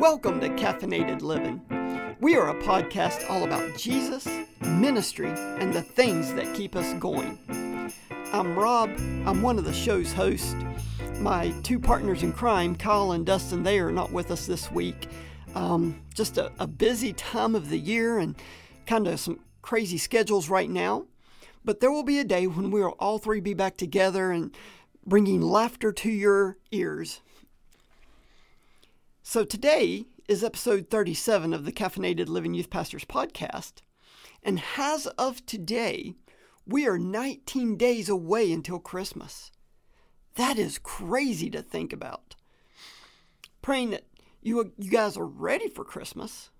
Welcome to Caffeinated Living. We are a podcast all about Jesus, ministry, and the things that keep us going. I'm Rob, I'm one of the show's hosts. My two partners in crime, Kyle and Dustin, they are not with us this week. Um, just a, a busy time of the year and kind of some crazy schedules right now. But there will be a day when we'll all three be back together and bringing laughter to your ears. So today is episode 37 of the Caffeinated Living Youth Pastors podcast. And as of today, we are 19 days away until Christmas. That is crazy to think about. Praying that you, you guys are ready for Christmas.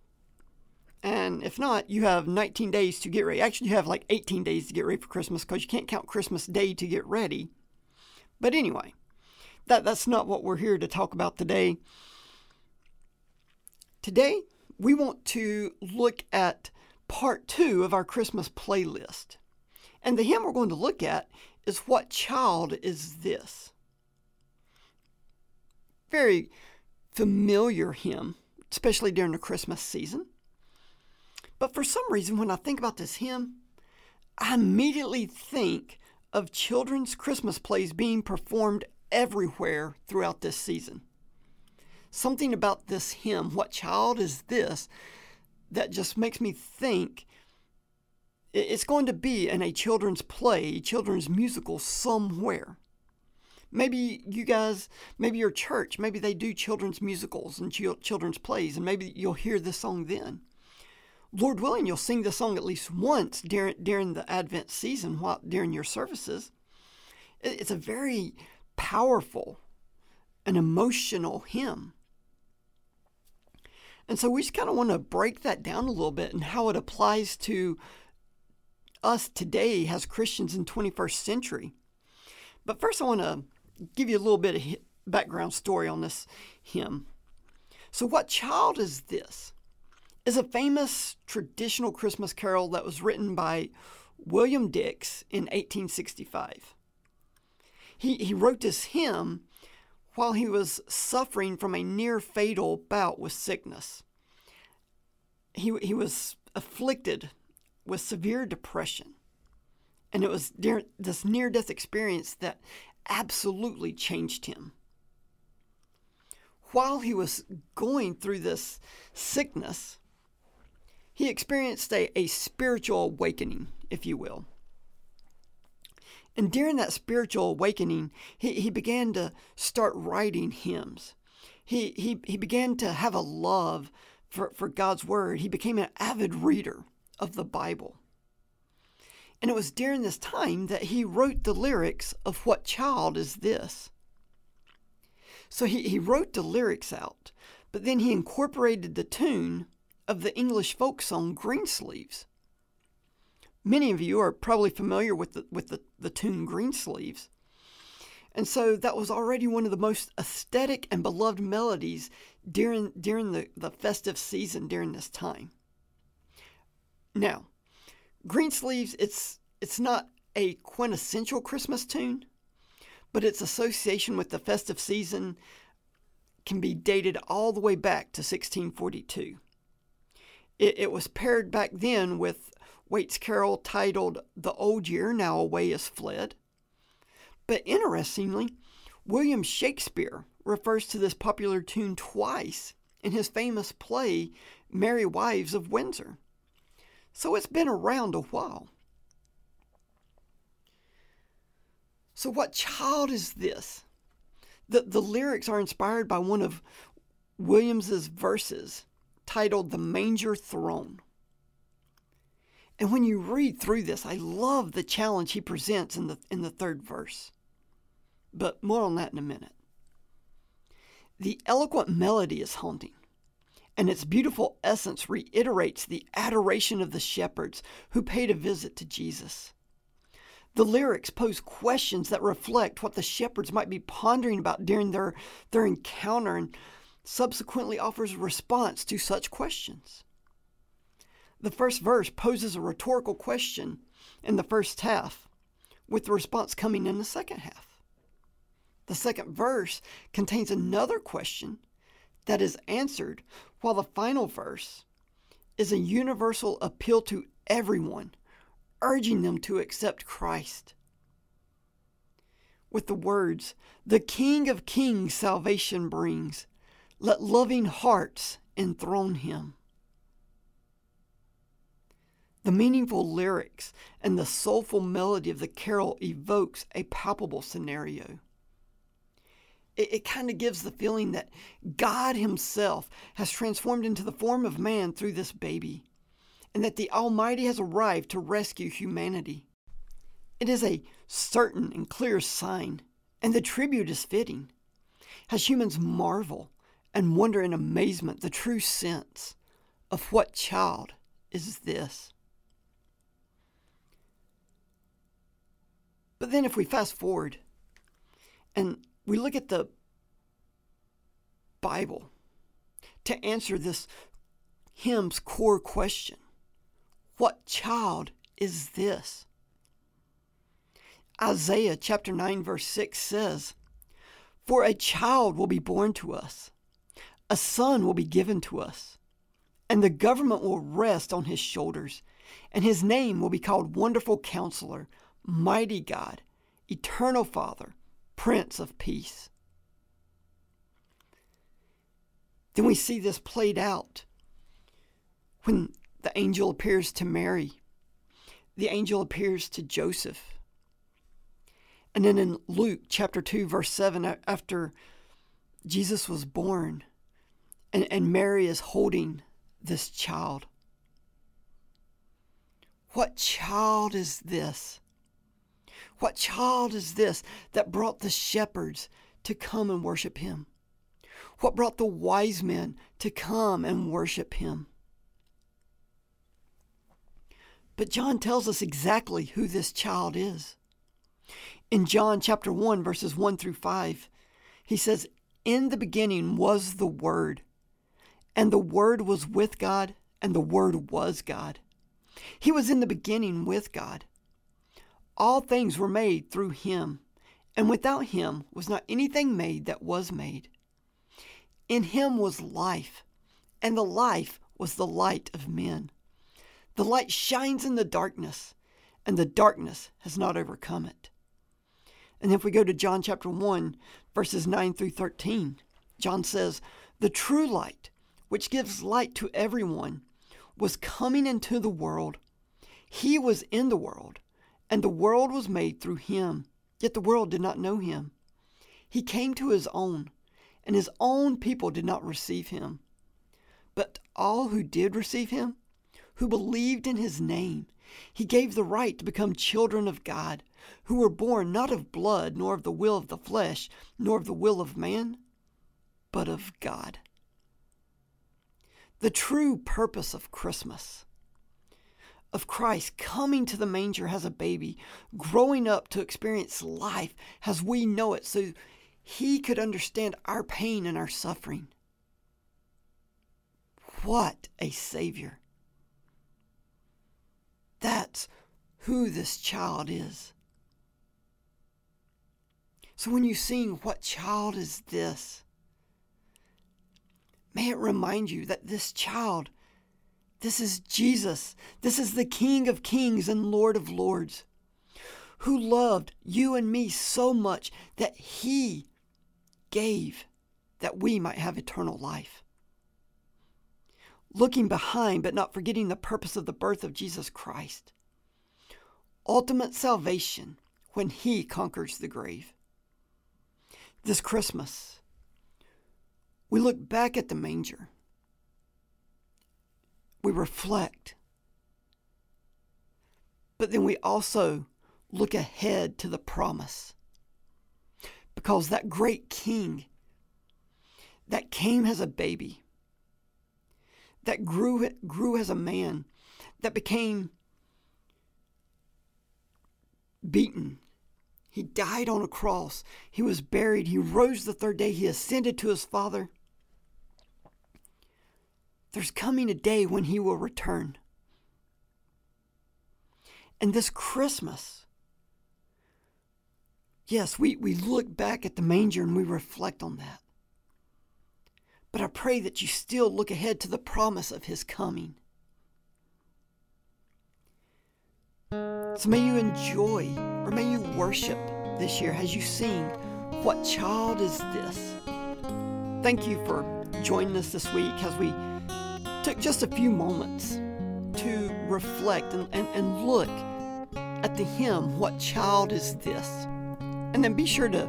And if not, you have 19 days to get ready. Actually, you have like 18 days to get ready for Christmas because you can't count Christmas Day to get ready. But anyway, that, that's not what we're here to talk about today. Today, we want to look at part two of our Christmas playlist. And the hymn we're going to look at is What Child Is This? Very familiar hymn, especially during the Christmas season. But for some reason, when I think about this hymn, I immediately think of children's Christmas plays being performed everywhere throughout this season. Something about this hymn, What Child Is This, that just makes me think it's going to be in a children's play, children's musical somewhere. Maybe you guys, maybe your church, maybe they do children's musicals and children's plays, and maybe you'll hear this song then. Lord willing, you'll sing the song at least once during during the Advent season, while during your services. It's a very powerful and emotional hymn. And so we just kind of want to break that down a little bit and how it applies to us today as Christians in 21st century. But first, I want to give you a little bit of background story on this hymn. So, what child is this? Is a famous traditional Christmas carol that was written by William Dix in 1865. He, he wrote this hymn while he was suffering from a near fatal bout with sickness. He, he was afflicted with severe depression. And it was this near death experience that absolutely changed him. While he was going through this sickness, he experienced a, a spiritual awakening, if you will. And during that spiritual awakening, he, he began to start writing hymns. He, he, he began to have a love for, for God's Word. He became an avid reader of the Bible. And it was during this time that he wrote the lyrics of What Child Is This? So he, he wrote the lyrics out, but then he incorporated the tune of the English folk song Greensleeves. Many of you are probably familiar with the, with the, the tune Greensleeves. And so that was already one of the most aesthetic and beloved melodies during, during the, the festive season during this time. Now, Greensleeves, it's, it's not a quintessential Christmas tune, but its association with the festive season can be dated all the way back to 1642. It, it was paired back then with Waite's carol titled The Old Year Now Away Is Fled. But interestingly, William Shakespeare refers to this popular tune twice in his famous play Merry Wives of Windsor. So it's been around a while. So, what child is this? The, the lyrics are inspired by one of Williams's verses titled The Manger Throne. And when you read through this, I love the challenge he presents in the, in the third verse. But more on that in a minute. The eloquent melody is haunting, and its beautiful essence reiterates the adoration of the shepherds who paid a visit to Jesus. The lyrics pose questions that reflect what the shepherds might be pondering about during their, their encounter and subsequently offers a response to such questions. The first verse poses a rhetorical question in the first half, with the response coming in the second half. The second verse contains another question that is answered, while the final verse is a universal appeal to everyone, urging them to accept Christ. With the words, The King of Kings salvation brings, let loving hearts enthrone him. The meaningful lyrics and the soulful melody of the carol evokes a palpable scenario. It, it kind of gives the feeling that God Himself has transformed into the form of man through this baby, and that the Almighty has arrived to rescue humanity. It is a certain and clear sign, and the tribute is fitting, as humans marvel and wonder in amazement the true sense of what child is this. But then, if we fast forward and we look at the Bible to answer this hymn's core question What child is this? Isaiah chapter 9, verse 6 says, For a child will be born to us a son will be given to us, and the government will rest on his shoulders, and his name will be called Wonderful Counselor, Mighty God, Eternal Father, Prince of Peace. Then we see this played out when the angel appears to Mary, the angel appears to Joseph. And then in Luke chapter 2, verse 7, after Jesus was born, and, and Mary is holding this child. What child is this? What child is this that brought the shepherds to come and worship him? What brought the wise men to come and worship him? But John tells us exactly who this child is. In John chapter 1, verses 1 through 5, he says, In the beginning was the Word, and the Word was with God, and the Word was God. He was in the beginning with God. All things were made through him, and without him was not anything made that was made. In him was life, and the life was the light of men. The light shines in the darkness, and the darkness has not overcome it. And if we go to John chapter 1, verses 9 through 13, John says, The true light, which gives light to everyone, was coming into the world. He was in the world, and the world was made through him, yet the world did not know him. He came to his own, and his own people did not receive him. But all who did receive him, who believed in his name, he gave the right to become children of God, who were born not of blood, nor of the will of the flesh, nor of the will of man, but of God the true purpose of Christmas, of Christ coming to the manger as a baby, growing up to experience life as we know it, so he could understand our pain and our suffering. What a Savior! That's who this child is. So when you sing, What child is this? May it remind you that this child, this is Jesus. This is the King of Kings and Lord of Lords, who loved you and me so much that he gave that we might have eternal life. Looking behind, but not forgetting the purpose of the birth of Jesus Christ. Ultimate salvation when he conquers the grave. This Christmas, we look back at the manger. We reflect. But then we also look ahead to the promise. Because that great king that came as a baby, that grew, grew as a man, that became beaten, he died on a cross. He was buried. He rose the third day. He ascended to his Father. There's coming a day when he will return. And this Christmas, yes, we, we look back at the manger and we reflect on that. but I pray that you still look ahead to the promise of His coming. So may you enjoy or may you worship this year as you sing, What Child Is This? Thank you for joining us this week as we took just a few moments to reflect and, and, and look at the hymn, What Child Is This? And then be sure to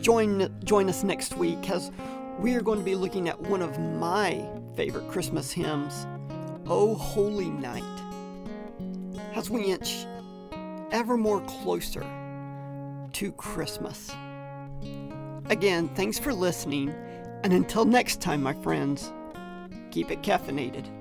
join, join us next week as we are going to be looking at one of my favorite Christmas hymns, O Holy Night, as we inch ever more closer to Christmas. Again, thanks for listening, and until next time, my friends, keep it caffeinated.